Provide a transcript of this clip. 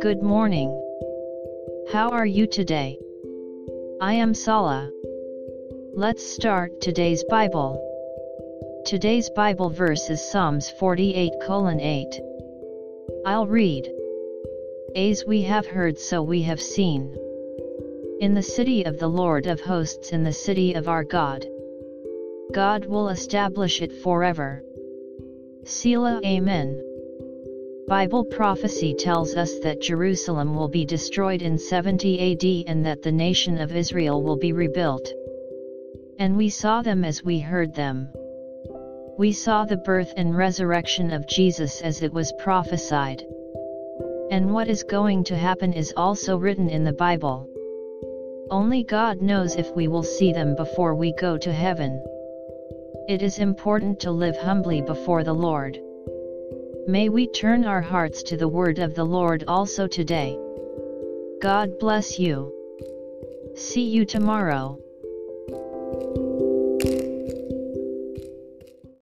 Good morning. How are you today? I am Sala. Let's start today's Bible. Today's Bible verse is Psalms 48 8. I'll read. As we have heard so we have seen. In the city of the Lord of hosts in the city of our God. God will establish it forever. Selah Amen. Bible prophecy tells us that Jerusalem will be destroyed in 70 AD and that the nation of Israel will be rebuilt. And we saw them as we heard them. We saw the birth and resurrection of Jesus as it was prophesied. And what is going to happen is also written in the Bible. Only God knows if we will see them before we go to heaven. It is important to live humbly before the Lord. May we turn our hearts to the word of the Lord also today. God bless you. See you tomorrow.